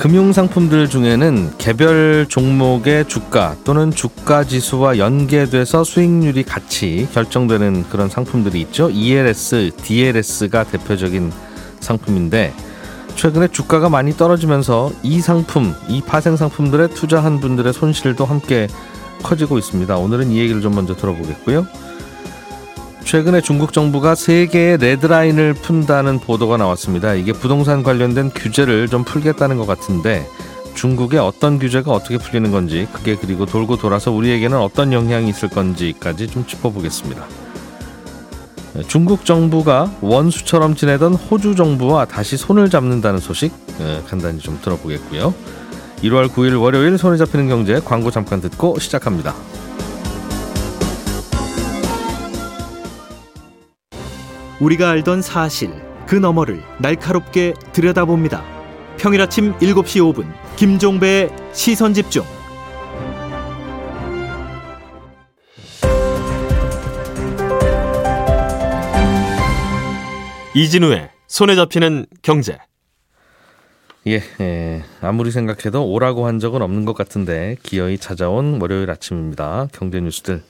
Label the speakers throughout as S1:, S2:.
S1: 금융 상품들 중에는 개별 종목의 주가 또는 주가 지수와 연계돼서 수익률이 같이 결정되는 그런 상품들이 있죠. ELS, DLS가 대표적인 상품인데 최근에 주가가 많이 떨어지면서 이 상품, 이 파생 상품들에 투자한 분들의 손실도 함께 커지고 있습니다. 오늘은 이 얘기를 좀 먼저 들어보겠고요. 최근에 중국 정부가 세 개의 레드라인을 푼다는 보도가 나왔습니다. 이게 부동산 관련된 규제를 좀 풀겠다는 것 같은데 중국의 어떤 규제가 어떻게 풀리는 건지 그게 그리고 돌고 돌아서 우리에게는 어떤 영향이 있을 건지까지 좀 짚어보겠습니다. 중국 정부가 원수처럼 지내던 호주 정부와 다시 손을 잡는다는 소식 예, 간단히 좀 들어보겠고요. 1월 9일 월요일 손에 잡히는 경제 광고 잠깐 듣고 시작합니다.
S2: 우리가 알던 사실 그 너머를 날카롭게 들여다봅니다. 평일 아침 7시 5분 김종배의 시선 집중.
S3: 이진우의 손에 잡히는 경제.
S1: 예, 예, 아무리 생각해도 오라고 한 적은 없는 것 같은데 기어이 찾아온 월요일 아침입니다. 경제 뉴스들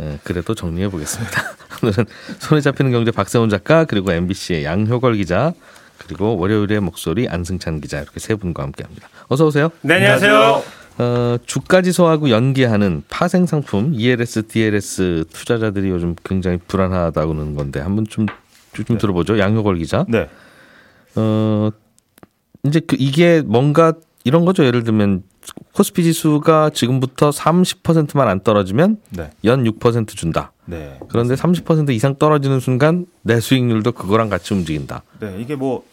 S1: 예, 그래도 정리해 보겠습니다. 오늘은 손에 잡히는 경제 박세훈 작가 그리고 MBC의 양효걸 기자 그리고 월요일의 목소리 안승찬 기자 이렇게 세 분과 함께합니다. 어서 오세요.
S4: 네, 안녕하세요.
S1: 어, 주가 지수하고 연계하는 파생 상품 ELS, DLS 투자자들이 요즘 굉장히 불안하다고 는 건데 한번 좀, 좀 네. 들어보죠. 양효걸 기자.
S4: 네.
S1: 어, 이제 그 이게 뭔가 이런 거죠. 예를 들면 코스피 지수가 지금부터 30%만 안 떨어지면 네. 연6% 준다. 네. 그런데 30% 이상 떨어지는 순간 내 수익률도 그거랑 같이 움직인다.
S4: 네, 이게 뭐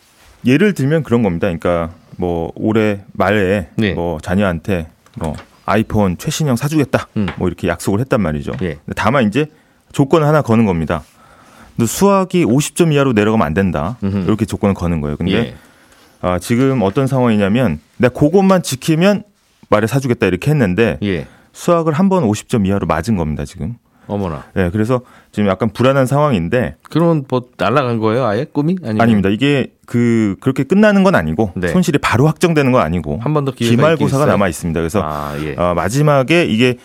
S4: 예를 들면 그런 겁니다. 그러니까 뭐 올해 말에 네. 뭐 자녀한테 뭐 아이폰 최신형 사주겠다. 음. 뭐 이렇게 약속을 했단 말이죠. 예. 다만 이제 조건을 하나 거는 겁니다. 수학이 50점 이하로 내려가면 안 된다. 음흠. 이렇게 조건을 거는 거예요. 근데 예. 아, 지금 어떤 상황이냐면 내가 그것만 지키면 말에 사주겠다 이렇게 했는데 예. 수학을 한 번 50점 이하로 맞은 겁니다 지금.
S1: 어머나.
S4: 네, 그래서 지금 약간 불안한 상황인데.
S1: 그러면 뭐 날라간 거예요, 아예 꿈이?
S4: 아니면? 아닙니다. 이게 그 그렇게 끝나는 건 아니고 네. 손실이 바로 확정되는 건 아니고
S1: 한 번 더
S4: 기말고사가 남아 있습니다. 그래서 아, 예. 어, 마지막에 이게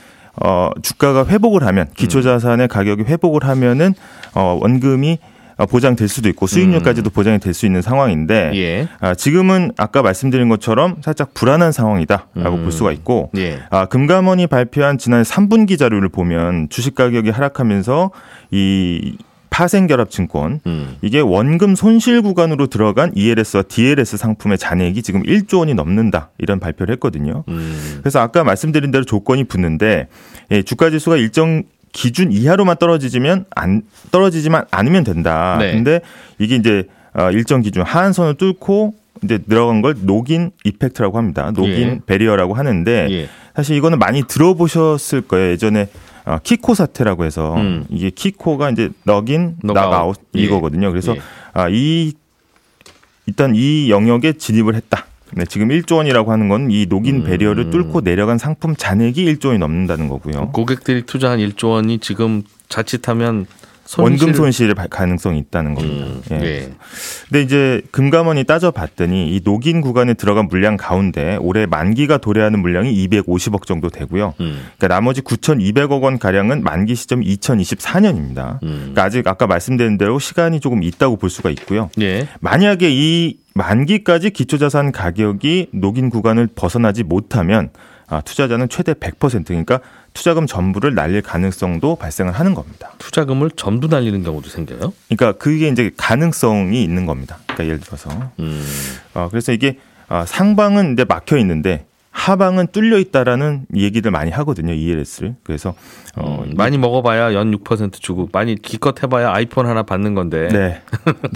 S4: 어, 주가가 회복을 하면 기초자산의 가격이 회복을 하면은 어, 원금이 어, 보장될 수도 있고 수익률까지도 음. 보장이 될 수 있는 상황인데 예. 아, 지금은 아까 말씀드린 것처럼 살짝 불안한 상황이다라고 음. 볼 수가 있고 예. 아, 금감원이 발표한 지난 3분기 자료를 보면 주식 가격이 하락하면서 이 파생결합증권 음. 이게 원금 손실 구간으로 들어간 ELS와 DLS 상품의 잔액이 지금 1조 원이 넘는다 이런 발표를 했거든요. 음. 그래서 아까 말씀드린 대로 조건이 붙는데 예, 주가 지수가 일정 기준 이하로만 떨어지면 안 떨어지지만 않으면 된다. 네. 근데 이게 이제 어, 일정 기준 하한선을 뚫고 이제 들어간 걸 knock-in effect라고 합니다. knock-in 예. barrier라고 하는데 예. 사실 이거는 많이 들어보셨을 거예요. 예전에 어, KIKO 사태라고 해서 음. 이게 KIKO가 이제 knock-in knock-out 예. 이거거든요. 그래서 예. 아, 이 일단 이 영역에 진입을 했다. 네, 지금 1조 원이라고 하는 건 이 knock-in barrier를 음. 뚫고 내려간 상품 잔액이 1조 원이 넘는다는 거고요.
S1: 고객들이 투자한 1조 원이 지금 자칫하면
S4: 손실... 원금 손실 가능성이 있다는 겁니다. 음, 예. 네. 근데 이제 금감원이 따져봤더니 이 녹인 구간에 들어간 물량 가운데 올해 만기가 도래하는 물량이 250억 정도 되고요. 음. 그러니까 나머지 9,200억 원 가량은 만기 시점 2024년입니다. 음. 그러니까 아직 아까 말씀드린 대로 시간이 조금 있다고 볼 수가 있고요. 예. 만약에 이 만기까지 기초자산 가격이 녹인 구간을 벗어나지 못하면 아, 투자자는 최대 100% 그러니까 투자금 전부를 날릴 가능성도 발생을 하는 겁니다.
S1: 투자금을 전부 날리는 경우도 생겨요?
S4: 그러니까 그게 이제 가능성이 있는 겁니다. 그러니까 예를 들어서 음. 어, 그래서 이게 어, 상방은 이제 막혀 있는데 하방은 뚫려 있다라는 얘기를 많이 하거든요. ELS를. 그래서
S1: 어, 음, 많이 먹어 봐야 연 6% 주고 많이 기껏 해 봐야 아이폰 하나 받는 건데.
S4: 네.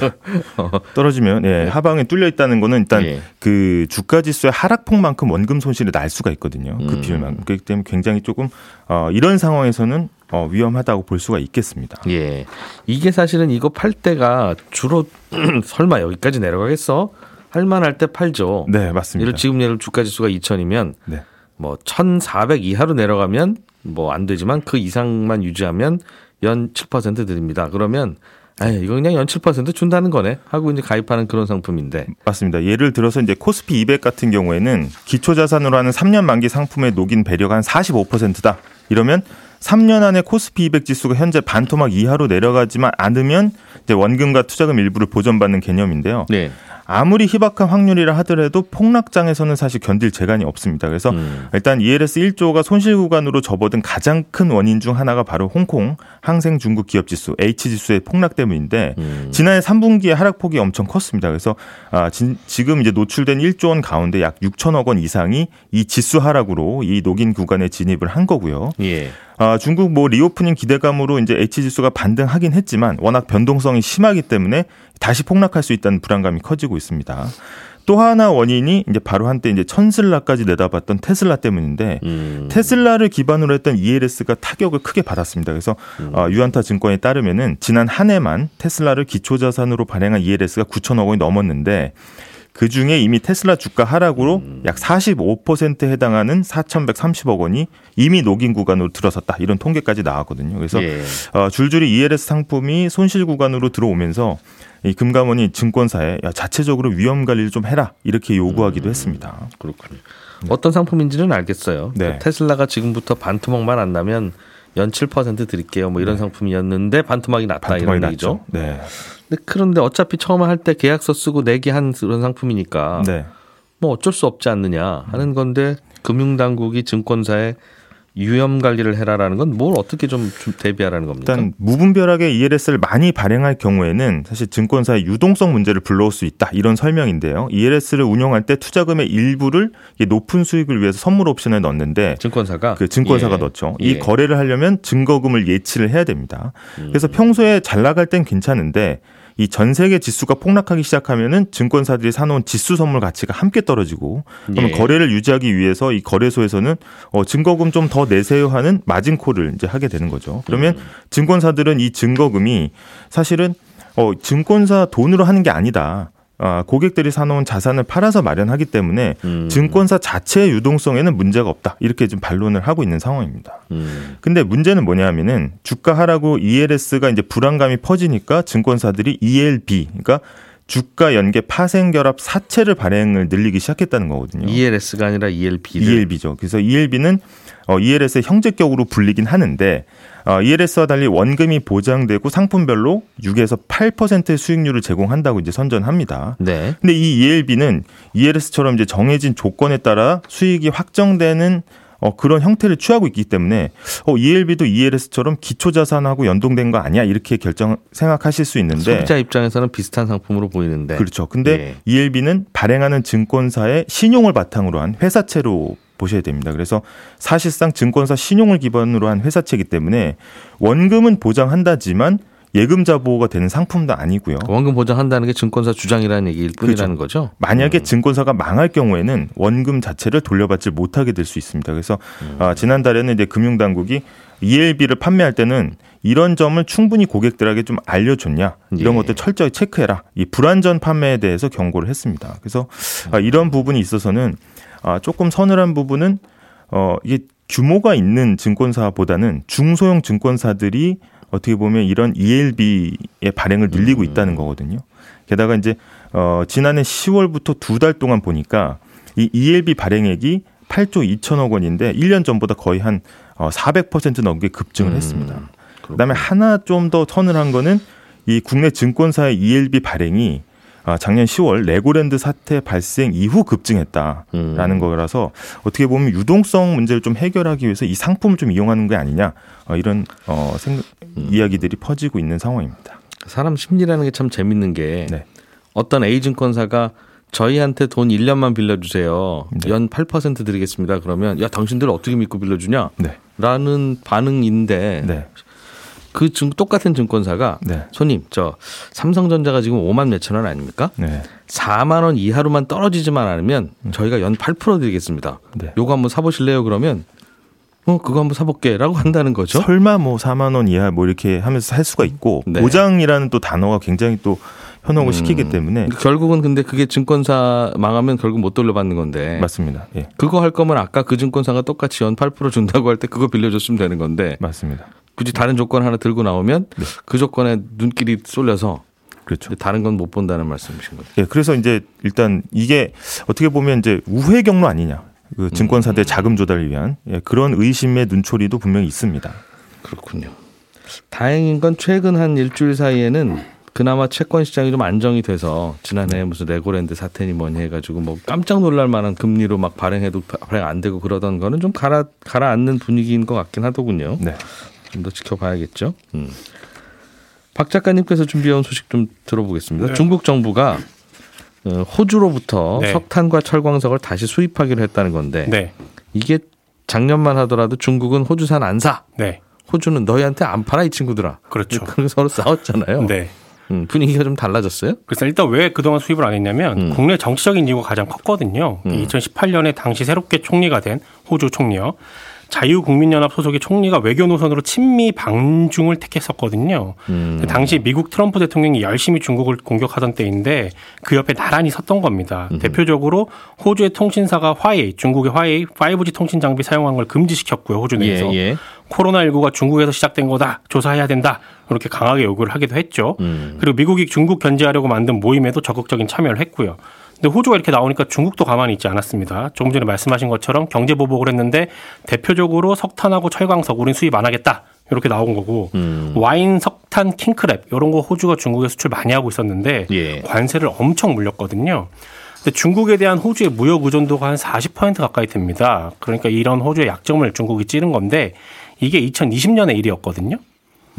S4: 떨어지면 예, 하방에 뚫려 있다는 거는 일단 예. 그 주가 지수의 하락폭만큼 원금 손실이 날 수가 있거든요. 그 음. 비율만큼. 그렇기 때문에 굉장히 조금 어, 이런 상황에서는 어, 위험하다고 볼 수가 있겠습니다.
S1: 예. 이게 사실은 이거 팔 때가 주로 설마 여기까지 내려가겠어? 할만할 때 팔죠.
S4: 네, 맞습니다.
S1: 예를 지금 예를 주가 지수가 2천이면 네. 뭐1,400 이하로 내려가면 뭐 안 되지만 그 이상만 유지하면 연 7% 드립니다. 그러면 에이, 이거 그냥 연 7% 준다는 거네 하고 이제 가입하는 그런 상품인데
S4: 맞습니다. 예를 들어서 이제 코스피 200 같은 경우에는 기초 자산으로 하는 3년 만기 상품의 녹인 배려가 한 45%다. 이러면 3년 안에 코스피 200 지수가 현재 반토막 이하로 내려가지만 않으면 이제 원금과 투자금 일부를 보전받는 개념인데요. 네. 아무리 희박한 확률이라 하더라도 폭락장에서는 사실 견딜 재간이 없습니다. 그래서 음. 일단 ELS 1조가 손실 구간으로 접어든 가장 큰 원인 중 하나가 바로 홍콩 항생 중국 기업 지수 H 지수의 폭락 때문인데 음. 지난해 3분기에 하락폭이 엄청 컸습니다. 그래서 아, 지, 지금 이제 노출된 1조 원 가운데 약 6천억 원 이상이 이 지수 하락으로 이 녹인 구간에 진입을 한 거고요. 예. 아, 중국 뭐 reopening 기대감으로 이제 H 지수가 반등하긴 했지만 워낙 변동성이 심하기 때문에 다시 폭락할 수 있다는 불안감이 커지고 있습니다. 또 하나 원인이 이제 바로 한때 이제 천슬라까지 내다봤던 테슬라 때문인데 음. 테슬라를 기반으로 했던 ELS가 타격을 크게 받았습니다. 그래서 음. 어, 유안타 증권에 따르면은 지난 한 해만 테슬라를 기초자산으로 발행한 ELS가 9천억 원이 넘었는데 그 중에 이미 테슬라 주가 하락으로 음. 약 45%에 해당하는 4,130억 원이 이미 녹인 구간으로 들어섰다. 이런 통계까지 나왔거든요. 그래서 예. 어, 줄줄이 ELS 상품이 손실 구간으로 들어오면서 이 금감원이 증권사에 야, 자체적으로 위험 관리를 좀 해라 이렇게 요구하기도 음. 했습니다.
S1: 그렇군요. 네. 어떤 상품인지는 알겠어요. 네. 테슬라가 지금부터 반토막만 안 나면 연 7% 드릴게요. 뭐 이런 네. 상품이었는데 반토막이 났다 반토막이 이런 얘기죠. 네. 근데 그런데 어차피 처음 할 때 계약서 쓰고 내기 한 그런 상품이니까 네. 뭐 어쩔 수 없지 않느냐 하는 건데 금융당국이 증권사에 유염 관리를 해라라는 건 뭘 어떻게 좀 대비하라는 겁니까?
S4: 일단 무분별하게 ELS를 많이 발행할 경우에는 사실 증권사의 유동성 문제를 불러올 수 있다 이런 설명인데요. ELS를 운영할 때 투자금의 일부를 높은 수익을 위해서 선물 옵션에 넣는데
S1: 증권사가
S4: 그 증권사가 예. 넣죠. 이 예. 거래를 하려면 증거금을 예치를 해야 됩니다. 그래서 음. 평소에 잘 나갈 땐 괜찮은데 이 전 세계 지수가 폭락하기 시작하면은 증권사들이 사놓은 지수 선물 가치가 함께 떨어지고 그러면 예. 거래를 유지하기 위해서 이 거래소에서는 어 증거금 좀 더 내세요 하는 마진콜을 이제 하게 되는 거죠. 그러면 음. 증권사들은 이 증거금이 사실은 어 증권사 돈으로 하는 게 아니다. 아, 고객들이 사놓은 자산을 팔아서 마련하기 때문에 음. 증권사 자체의 유동성에는 문제가 없다. 이렇게 좀 반론을 하고 있는 상황입니다. 음. 근데 문제는 뭐냐면은 주가 하라고 ELS가 이제 불안감이 퍼지니까 증권사들이 ELB, 그러니까 주가 연계 파생 결합 사채를 발행을 늘리기 시작했다는 거거든요.
S1: ELS가 아니라 ELB.
S4: ELB죠. 그래서 ELB는 어, ELS의 형제격으로 불리긴 하는데 어, ELS와 달리 원금이 보장되고 상품별로 6에서 8%의 수익률을 제공한다고 이제 선전합니다. 네. 근데 이 ELB는 ELS처럼 이제 정해진 조건에 따라 수익이 확정되는 어, 그런 형태를 취하고 있기 때문에 어, ELB도 ELS처럼 기초자산하고 연동된 거 아니야 이렇게 결정 생각하실 수 있는데
S1: 소비자 입장에서는 비슷한 상품으로 보이는데
S4: 그렇죠. 근데 예. ELB는 발행하는 증권사의 신용을 바탕으로 한 회사채로 보셔야 됩니다. 그래서 사실상 증권사 신용을 기반으로 한 회사채이기 때문에 원금은 보장한다지만 예금자 보호가 되는 상품도 아니고요.
S1: 원금 보장한다는 게 증권사 주장이라는 얘기일 뿐이라는 그렇죠. 거죠.
S4: 만약에 음. 증권사가 망할 경우에는 원금 자체를 돌려받지 못하게 될 수 있습니다. 그래서 음. 아, 지난달에는 이제 금융당국이 ELB를 판매할 때는 이런 점을 충분히 고객들에게 좀 알려줬냐 이런 예. 것들 철저히 체크해라 이 불안전 판매에 대해서 경고를 했습니다. 그래서 아, 이런 부분이 있어서는 아, 조금 서늘한 부분은 어, 이게 규모가 있는 증권사보다는 중소형 증권사들이 어떻게 보면 이런 ELB의 발행을 늘리고 음. 있다는 거거든요. 게다가 이제 어, 지난해 10월부터 두 달 동안 보니까 이 ELB 발행액이 8조 2천억 원인데 1년 전보다 거의 한 어, 400% 넘게 급증을 음. 했습니다. 그다음에 하나 좀더 서늘한 거는 이 국내 증권사의 ELB 발행이 아, 작년 10월 레고랜드 사태 발생 이후 급증했다라는 음. 거라서 어떻게 보면 유동성 문제를 좀 해결하기 위해서 이 상품을 좀 이용하는 게 아니냐 어, 이런 어, 생각, 음. 이야기들이 퍼지고 있는 상황입니다.
S1: 사람 심리라는 게 참 재밌는 게 네. 어떤 A 증권사가 저희한테 돈 1년만 빌려주세요. 네. 연8% 드리겠습니다. 그러면 야 당신들 어떻게 믿고 빌려주냐? 네. 라는 반응인데 네. 그 증, 똑같은 증권사가 네. 손님 저 삼성전자가 지금 5만 몇천 원 아닙니까? 네. 4만 원 이하로만 떨어지지만 않으면 음. 저희가 연 8% 드리겠습니다. 네. 요거 한번 사보실래요? 그러면 어 그거 한번 사볼게 라고 한다는 거죠.
S4: 설마 뭐 4만 원 이하 뭐 이렇게 하면서 살 수가 있고 네. 보장이라는 또 단어가 굉장히 또 현혹을 음. 시키기 때문에
S1: 결국은 근데 그게 증권사 망하면 결국 못 돌려받는 건데
S4: 맞습니다. 예.
S1: 그거 할 거면 아까 그 증권사가 똑같이 연 8% 준다고 할 때 그거 빌려줬으면 되는 건데
S4: 맞습니다.
S1: 굳이 다른 조건 하나 들고 나오면 네. 그 조건에 눈길이 쏠려서 그렇죠. 다른 건 못 본다는 말씀이신 거죠.
S4: 예, 그래서 이제 일단 이게 어떻게 보면 이제 우회 경로 아니냐. 그 증권사들 음. 자금 조달을 위한 예, 그런 의심의 눈초리도 분명히 있습니다.
S1: 그렇군요. 다행인 건 최근 한 일주일 사이에는 그나마 채권 시장이 좀 안정이 돼서 지난해 무슨 레고랜드 사태니 뭐니 해가지고 뭐 깜짝 놀랄 만한 금리로 막 발행해도 발행 안 되고 그러던 거는 좀 가라 가라앉는 분위기인 것 같긴 하더군요. 네. 좀 더 지켜봐야겠죠. 음. 박 작가님께서 준비해온 소식 좀 들어보겠습니다. 네. 중국 정부가 어, 호주로부터 네. 석탄과 철광석을 다시 수입하기로 했다는 건데 네. 이게 작년만 하더라도 중국은 호주산 안 사. 네. 호주는 너희한테 안 팔아 이 친구들아.
S5: 그렇죠.
S1: 그래서 서로 싸웠잖아요. 네. 음, 분위기가 좀 달라졌어요?
S5: 그래서 일단 왜 그동안 수입을 안 했냐면 음. 국내 정치적인 이유가 가장 컸거든요. 음. 2018년에 당시 새롭게 총리가 된 호주 총리요. 자유국민연합 소속의 총리가 외교 노선으로 친미 방중을 택했었거든요. 음. 당시 미국 트럼프 대통령이 열심히 중국을 공격하던 때인데 그 옆에 나란히 섰던 겁니다. 음. 대표적으로 호주의 통신사가 화웨이, 중국의 화웨이 5G 통신 장비 사용한 걸 금지시켰고요. 호주 내에서. 예, 예. 코로나19가 중국에서 시작된 거다. 조사해야 된다. 이렇게 강하게 요구를 하기도 했죠. 음. 그리고 미국이 중국 견제하려고 만든 모임에도 적극적인 참여를 했고요. 근데 호주가 이렇게 나오니까 중국도 가만히 있지 않았습니다. 조금 전에 말씀하신 것처럼 경제 보복을 했는데 대표적으로 석탄하고 철광석 우린 수입 안 하겠다. 이렇게 나온 거고 음. 와인, 석탄, 킹크랩 이런 거 호주가 중국에 수출 많이 하고 있었는데 예. 관세를 엄청 물렸거든요. 근데 중국에 대한 호주의 무역 의존도가 한40% 가까이 됩니다. 그러니까 이런 호주의 약점을 중국이 찌른 건데 이게 2020년의 일이었거든요.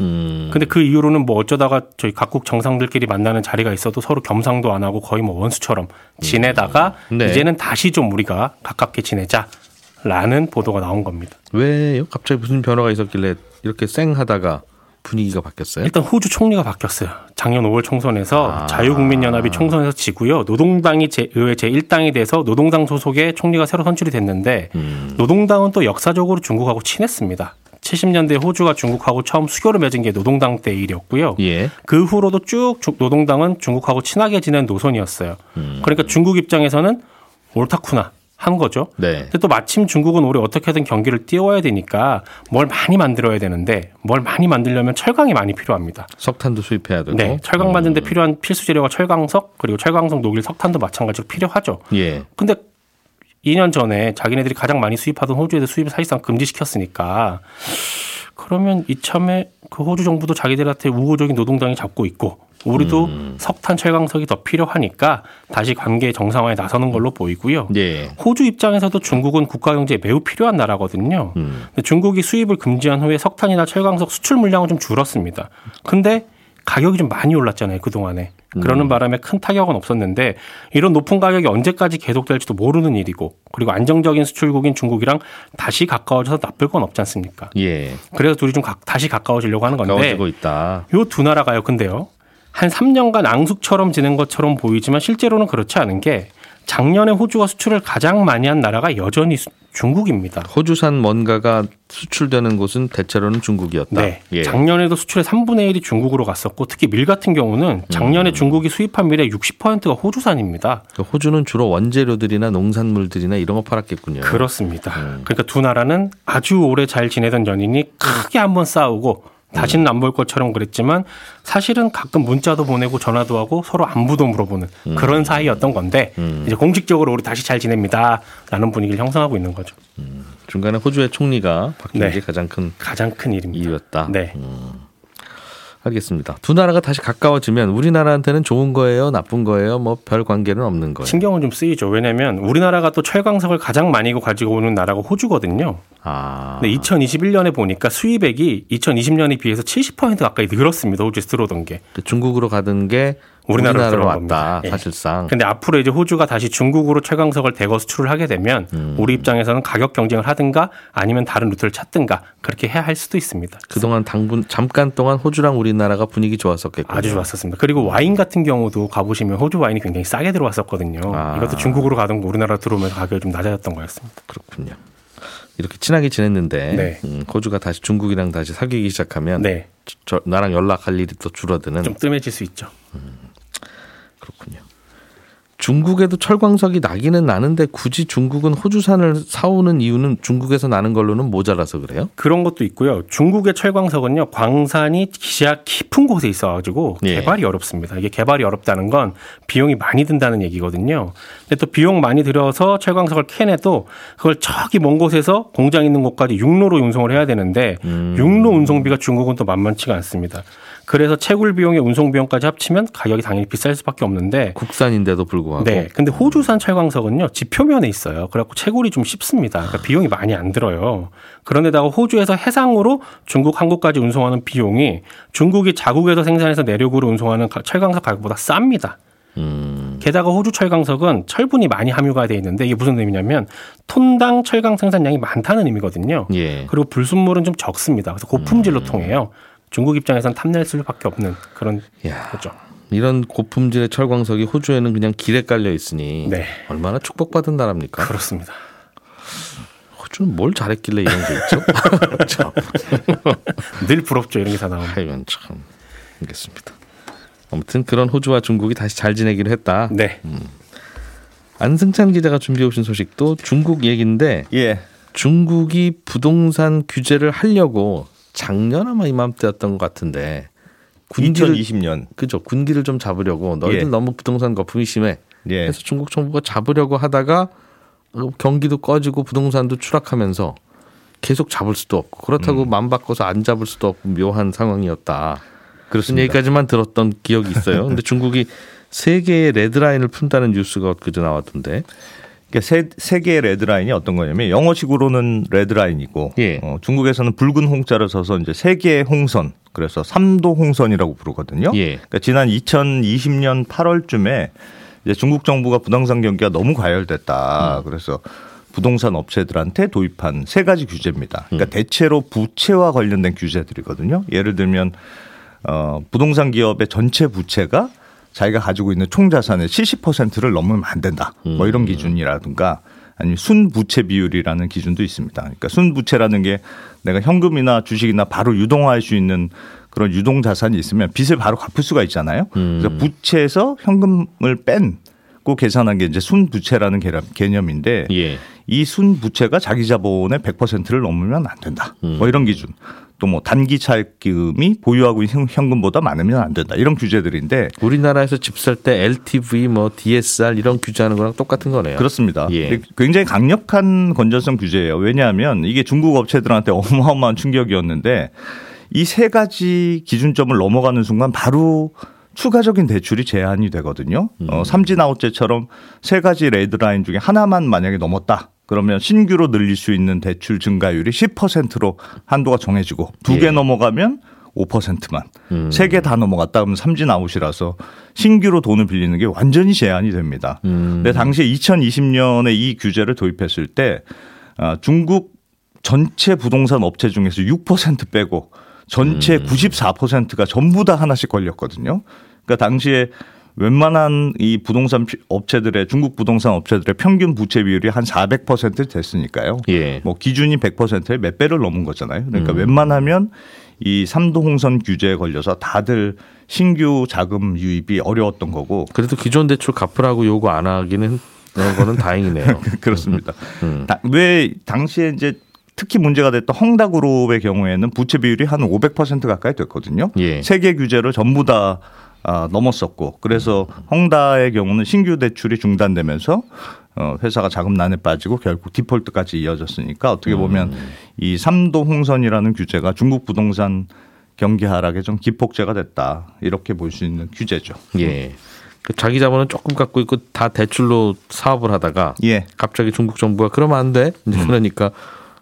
S5: 음. 근데 그 이후로는 뭐 어쩌다가 저희 각국 정상들끼리 만나는 자리가 있어도 서로 겸상도 안 하고 거의 뭐 원수처럼 지내다가 음. 네. 이제는 다시 좀 우리가 가깝게 지내자라는 보도가 나온 겁니다.
S1: 왜요? 갑자기 무슨 변화가 있었길래 이렇게 쌩하다가 분위기가 바뀌었어요?
S5: 일단 호주 총리가 바뀌었어요. 작년 5월 총선에서 아. 자유국민연합이 총선에서 지고요. 노동당이 제, 의회 제1당이 돼서 노동당 소속의 총리가 새로 선출이 됐는데 음. 노동당은 또 역사적으로 중국하고 친했습니다. 70년대 호주가 중국하고 처음 수교를 맺은 게 노동당 때 일이었고요. 예. 그 후로도 쭉 노동당은 중국하고 친하게 지낸 노선이었어요. 음. 그러니까 중국 입장에서는 옳다쿠나 한 거죠. 네. 근데 또 마침 중국은 올해 어떻게든 경기를 띄워야 되니까 뭘 많이 만들어야 되는데 뭘 많이 만들려면 철강이 많이 필요합니다.
S1: 석탄도 수입해야 되고.
S5: 네. 철강 만드는데 음. 필요한 필수 재료가 철광석 그리고 철광석 녹일 석탄도 마찬가지로 필요하죠. 예. 근데 2년 전에 자기네들이 가장 많이 수입하던 호주에도 수입을 사실상 금지시켰으니까 그러면 이참에 그 호주 정부도 자기들한테 우호적인 노동당이 잡고 있고 우리도 음. 석탄 철강석이 더 필요하니까 다시 관계 정상화에 나서는 걸로 보이고요. 네. 호주 입장에서도 중국은 국가 경제에 매우 필요한 나라거든요. 음. 중국이 수입을 금지한 후에 석탄이나 철강석 수출 물량은 좀 줄었습니다. 근데 가격이 좀 많이 올랐잖아요 그 동안에. 그러는 음. 바람에 큰 타격은 없었는데 이런 높은 가격이 언제까지 계속될지도 모르는 일이고 그리고 안정적인 수출국인 중국이랑 다시 가까워져서 나쁠 건 없지 않습니까? 예. 그래서 둘이 좀 가, 다시 가까워지려고 하는 건데. 요 두 나라가요. 근데요. 한 3년간 앙숙처럼 지낸 것처럼 보이지만 실제로는 그렇지 않은 게 작년에 호주가 수출을 가장 많이 한 나라가 여전히 중국입니다.
S1: 호주산 뭔가가 수출되는 곳은 대체로는 중국이었다. 네.
S5: 예. 작년에도 수출의 3분의 1이 중국으로 갔었고 특히 밀 같은 경우는 작년에 음. 중국이 수입한 밀의 60%가 호주산입니다.
S1: 그러니까 호주는 주로 원재료들이나 농산물들이나 이런 거 팔았겠군요.
S5: 그렇습니다. 음. 그러니까 두 나라는 아주 오래 잘 지내던 연인이 크게 한번 싸우고 다시는 안 볼 것처럼 그랬지만 사실은 가끔 문자도 보내고 전화도 하고 서로 안부도 물어보는 음. 그런 사이였던 건데 음. 이제 공식적으로 우리 다시 잘 지냅니다라는 분위기를 형성하고 있는 거죠. 음.
S1: 중간에 호주의 총리가 바뀐 네. 게 가장 큰
S5: 가장 큰 일입니다.
S1: 이유였다. 네. 음. 알겠습니다. 두 나라가 다시 가까워지면 우리나라한테는 좋은 거예요, 나쁜 거예요, 뭐 별 관계는 없는 거예요.
S5: 신경은 좀 쓰이죠. 왜냐하면 우리나라가 또 철광석을 가장 많이 가지고 오는 나라가 호주거든요. 아. 근데 2021년에 보니까 수입액이 2020년에 비해서 70% 가까이 늘었습니다. 호주에서 들어오던 게.
S1: 그 중국으로 가던 게
S5: 우리나라로,
S1: 우리나라로 왔다.
S5: 겁니다. 예.
S1: 사실상.
S5: 근데 앞으로 이제 호주가 다시 중국으로 철강석을 대거 수출을 하게 되면
S1: 음.
S5: 우리 입장에서는 가격 경쟁을 하든가 아니면 다른 루트를 찾든가 그렇게 해야 할 수도 있습니다.
S1: 그동안 당분 잠깐 동안 호주랑 우리나라가 분위기 좋았었겠고
S5: 아주 좋았었습니다. 그리고 와인 같은 경우도 가보시면 호주 와인이 굉장히 싸게 들어왔었거든요.
S1: 아.
S5: 이것도 중국으로 가던 우리나라 들어오면서 가격이 좀 낮아졌던 거였습니다.
S1: 그렇군요. 이렇게 친하게 지냈는데
S5: 네.
S1: 음, 호주가 다시 중국이랑 다시 사귀기 시작하면
S5: 네,
S1: 저, 나랑 연락할 일이 또 줄어드는
S5: 좀 뜸해질 수 있죠.
S1: 그렇군요. 중국에도 철광석이 나기는 나는데 굳이 중국은 호주산을 사오는 이유는 중국에서 나는 걸로는 모자라서 그래요?
S5: 그런 것도 있고요. 중국의 철광석은요, 광산이 기시야 깊은 곳에 있어가지고
S1: 예.
S5: 개발이 어렵습니다. 이게 개발이 어렵다는 건 비용이 많이 든다는 얘기거든요. 근데 또 비용 많이 들여서 철광석을 캐내도 그걸 저기 먼 곳에서 공장 있는 곳까지 육로로 운송을 해야 되는데 육로 운송비가 중국은 또 만만치가 않습니다. 그래서 채굴 비용에 운송 비용까지 합치면 가격이 당연히 비쌀 수밖에 없는데
S1: 국산인데도 불구하고
S5: 네. 근데 호주산 철광석은요, 지표면에 있어요. 그래갖고 채굴이 좀 쉽습니다. 그러니까 비용이 많이 안 들어요. 그런데다가 호주에서 해상으로 중국 항구까지 운송하는 비용이 중국이 자국에서 생산해서 내륙으로 운송하는 가- 철광석 가격보다 쌉니다.
S1: 음,
S5: 게다가 호주 철광석은 철분이 많이 함유가 돼 있는데 이게 무슨 의미냐면 톤당 철강 생산량이 많다는 의미거든요.
S1: 예.
S5: 그리고 불순물은 좀 적습니다. 그래서 고품질로 통해요. 중국 입장에선 탐낼 수밖에 없는 그런
S1: 야,
S5: 거죠.
S1: 이런 고품질의 철광석이 호주에는 그냥 길에 깔려 있으니
S5: 네.
S1: 얼마나 축복받은 나라입니까?
S5: 그렇습니다.
S1: 호주는 뭘 잘했길래 이런 게 있죠? 참,
S5: 늘 부럽죠. 이런 기사 나오면.
S1: 이건 참 알겠습니다. 아무튼 그런 호주와 중국이 다시 잘 지내기로 했다.
S5: 네.
S1: 안승찬 기자가 준비해 오신 소식도 중국 얘기인데
S6: 예.
S1: 중국이 부동산 규제를 하려고 작년 아마 이맘때였던 것 같은데 군기를
S6: 2020년.
S1: 그죠 군기를 좀 잡으려고 너희들
S6: 예.
S1: 너무 부동산 거품이 심해.
S6: 예.
S1: 그래서 중국 정부가 잡으려고 하다가 어, 경기도 꺼지고 부동산도 추락하면서 계속 잡을 수도 없고 그렇다고 맘 바꿔서 안 잡을 수도 없고 묘한 상황이었다.
S6: 그렇습니다.
S1: 얘기까지만 들었던 기억이 있어요. 근데 중국이 세 개의 레드라인을 푼다는 뉴스가 그저 나왔던데.
S6: 그러니까 세, 세 개의 레드라인이 어떤 거냐면 영어식으로는 레드라인이고
S1: 예.
S6: 어, 중국에서는 붉은 홍자를 써서 이제 세 개의 홍선 그래서 삼도 홍선이라고 부르거든요.
S1: 예.
S6: 그러니까 지난 2020년 8월쯤에 이제 중국 정부가 부동산 경기가 너무 과열됐다.
S1: 음.
S6: 그래서 부동산 업체들한테 도입한 세 가지 규제입니다. 그러니까
S1: 음.
S6: 대체로 부채와 관련된 규제들이거든요. 예를 들면 어, 부동산 기업의 전체 부채가 자기가 가지고 있는 총 자산의 70%를 넘으면 안 된다. 뭐 이런 기준이라든가 아니면 순부채 비율이라는 기준도 있습니다. 그러니까 순부채라는 게 내가 현금이나 주식이나 바로 유동화할 수 있는 그런 유동 자산이 있으면 빚을 바로 갚을 수가 있잖아요. 그래서 부채에서 현금을 뺀 고 계산한 게 이제 순부채라는 개념- 개념인데
S1: 예.
S6: 이 순부채가 자기 자본의 100%를 넘으면 안 된다. 뭐 이런 기준. 또 뭐 단기 차익금이 보유하고 있는 현금보다 많으면 안 된다. 이런 규제들인데
S1: 우리나라에서 집 살 때 LTV 뭐 DSR 이런 규제하는 거랑 똑같은 거네요.
S6: 그렇습니다.
S1: 예.
S6: 굉장히 강력한 건전성 규제예요. 왜냐하면 이게 중국 업체들한테 어마어마한 충격이었는데 이 세 가지 기준점을 넘어가는 순간 바로 추가적인 대출이 제한이 되거든요. 어, 삼진 아웃제처럼 세 가지 레드라인 중에 하나만 만약에 넘었다. 그러면 신규로 늘릴 수 있는 대출 증가율이 10%로 한도가 정해지고 두개
S1: 예.
S6: 넘어가면 5%만 세개 다 넘어갔다 그러면 삼진 아웃이라서 신규로 돈을 빌리는 게 완전히 제한이 됩니다. 근데 당시에 2020년에 이 규제를 도입했을 때 아, 중국 전체 부동산 업체 중에서 6% 빼고 전체 94%가 전부 다 하나씩 걸렸거든요. 그러니까 당시에 웬만한 이 부동산 피- 업체들의 중국 부동산 업체들의 평균 부채 비율이 한 400% 됐으니까요.
S1: 예.
S6: 뭐 기준이 100%에 몇 배를 넘은 거잖아요. 그러니까 웬만하면 이 삼도 홍선 규제에 걸려서 다들 신규 자금 유입이 어려웠던 거고
S1: 그래도 기존 대출 갚으라고 요구 안 하기는 그런 거는 다행이네요.
S6: 그렇습니다.
S1: 음.
S6: 다- 왜 당시에 이제 특히 문제가 됐던 헝다그룹의 경우에는 부채 비율이 한 500% 가까이 됐거든요.
S1: 예.
S6: 세계 규제를 전부 다 아, 넘었었고 그래서 헝다의 경우는 신규 대출이 중단되면서 어, 회사가 자금 난에 빠지고 결국 디폴트까지 이어졌으니까 어떻게 보면 이 삼도 홍선이라는 규제가 중국 부동산 경기 하락에 좀 기폭제가 됐다 이렇게 볼 수 있는 규제죠.
S1: 예. 그 자기 자본은 조금 갖고 있고 다 대출로 사업을 하다가
S6: 예.
S1: 갑자기 중국 정부가 그러면 안 돼. 이제 그러니까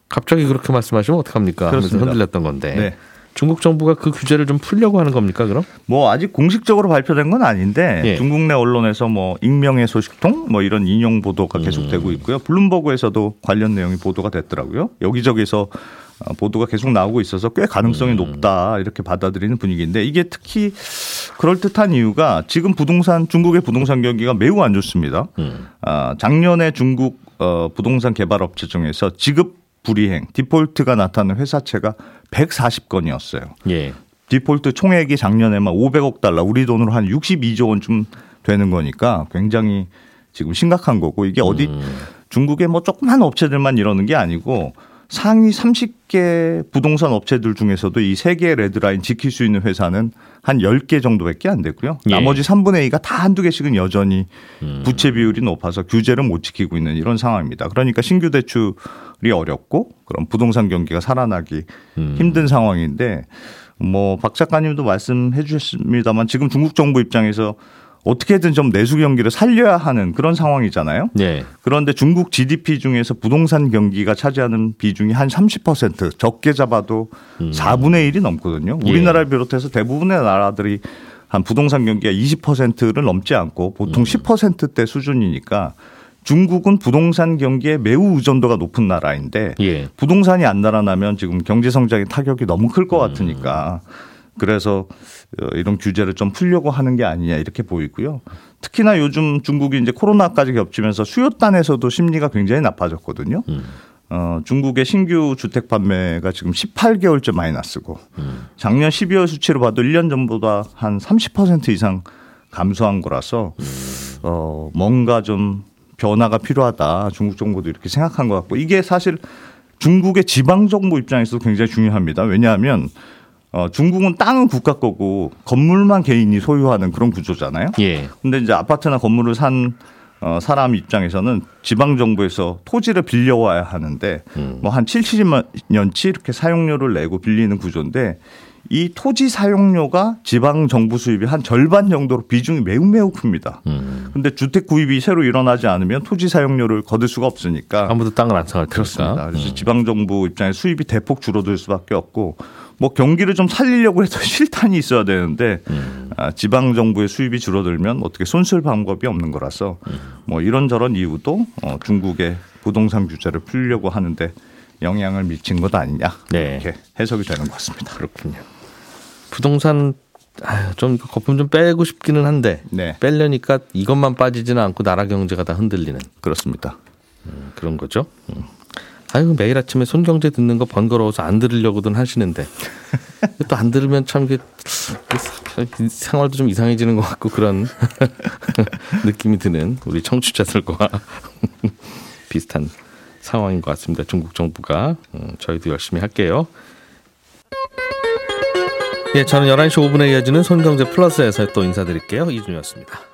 S1: 갑자기 그렇게 말씀하시면 어떡합니까?
S6: 그렇습니다.
S1: 흔들렸던 건데.
S6: 네.
S1: 중국 정부가 그 규제를 좀 풀려고 하는 겁니까 그럼?
S6: 뭐 아직 공식적으로 발표된 건 아닌데 예. 중국 내 언론에서 뭐 익명의 소식통 뭐 이런 인용 보도가 계속되고 음. 있고요. 블룸버그에서도 관련 내용이 보도가 됐더라고요. 여기저기서 어, 보도가 계속 나오고 있어서 꽤 가능성이 음. 높다 이렇게 받아들이는 분위기인데 이게 특히 그럴 듯한 이유가 지금 부동산 중국의 부동산 경기가 매우 안 좋습니다. 음. 아, 작년에 중국 어, 부동산 개발 업체 중에서 지급 불이행 디폴트가 나타난 회사채가 140건이었어요. 예. 디폴트 총액이 작년에만 500억 달러 우리 돈으로 한 62조 원쯤 되는 거니까 굉장히 지금 심각한 거고 이게 어디 음. 중국의 뭐 조그만 업체들만 이러는 게 아니고 상위 30개 부동산 업체들 중에서도 이 세 개의 레드라인 지킬 수 있는 회사는 한 10개 정도밖에 안 되고요. 예. 나머지 3분의 2가 다 한두 개씩은 여전히 음. 부채 비율이 높아서 규제를 못 지키고 있는 이런 상황입니다. 그러니까 신규 대출이 어렵고 그런 부동산 경기가 살아나기 음. 힘든 상황인데 뭐 박 작가님도 말씀해 주셨습니다만 지금 중국 정부 입장에서 어떻게든 좀 내수 경기를 살려야 하는 그런 상황이잖아요. 네. 그런데 중국 GDP 중에서 부동산 경기가 차지하는 비중이 한 30% 적게 잡아도 음. 4분의 1이 넘거든요. 우리나라를 예. 비롯해서 대부분의 나라들이 한 부동산 경기가 20%를 넘지 않고 보통 음. 10%대 수준이니까 중국은 부동산 경기에 매우 의존도가 높은 나라인데 예. 부동산이 안 날아나면 지금 경제 성장의 타격이 너무 클 것 같으니까 음. 그래서 어, 이런 규제를 좀 풀려고 하는 게 아니냐 이렇게 보이고요. 특히나 요즘 중국이 이제 코로나까지 겹치면서 수요단에서도 심리가 굉장히 나빠졌거든요. 음. 어, 중국의 신규 주택 판매가 지금 18개월째 마이너스고 음. 작년 12월 수치로 봐도 1년 전보다 한 30% 이상 감소한 거라서 음. 어, 뭔가 좀 변화가 필요하다. 중국 정부도 이렇게 생각한 것 같고 이게 사실 중국의 지방 정부 입장에서도 굉장히 중요합니다. 왜냐하면 어, 중국은 땅은 국가 거고 건물만 개인이 소유하는 그런 구조잖아요. 예. 근데 이제 아파트나 건물을 산 어, 사람 입장에서는 지방 정부에서 토지를 빌려와야 하는데 음. 뭐한 70년치 이렇게 사용료를 내고 빌리는 구조인데 이 토지 사용료가 지방 정부 수입이 한 절반 정도로 비중이 매우 매우 큽니다. 음. 근데 주택 구입이 새로 일어나지 않으면 토지 사용료를 거둘 수가 없으니까
S1: 아무도 땅을 안 사갈
S6: 그렇습니다. 그래서 음. 지방 정부 입장에 수입이 대폭 줄어들 수밖에 없고 뭐 경기를 좀 살리려고 해서 실탄이 있어야 되는데 음. 아, 지방 정부의 수입이 줄어들면 어떻게 손쓸 방법이 없는 거라서 음. 뭐 이런저런 이유도 어, 중국의 부동산 규제를 풀려고 하는데 영향을 미친 것 아니냐 네. 이렇게 해석이 되는 것 같습니다.
S1: 그렇군요. 부동산 아유, 좀 거품 좀 빼고 싶기는 한데 네. 빼려니까 이것만 빠지지는 않고 나라 경제가 다 흔들리는
S6: 그렇습니다.
S1: 음, 그런 거죠. 음. 아유 매일 아침에 손경제 듣는 거 번거로워서 안 들으려고든 하시는데 또 안 들으면 참 이게 생활도 좀 이상해지는 것 같고 그런 느낌이 드는 우리 청취자들과 비슷한 상황인 것 같습니다. 중국 정부가 음, 저희도 열심히 할게요. 예, 저는 11시 5분에 이어지는 손경제 플러스에서 또 인사드릴게요. 이준이었습니다.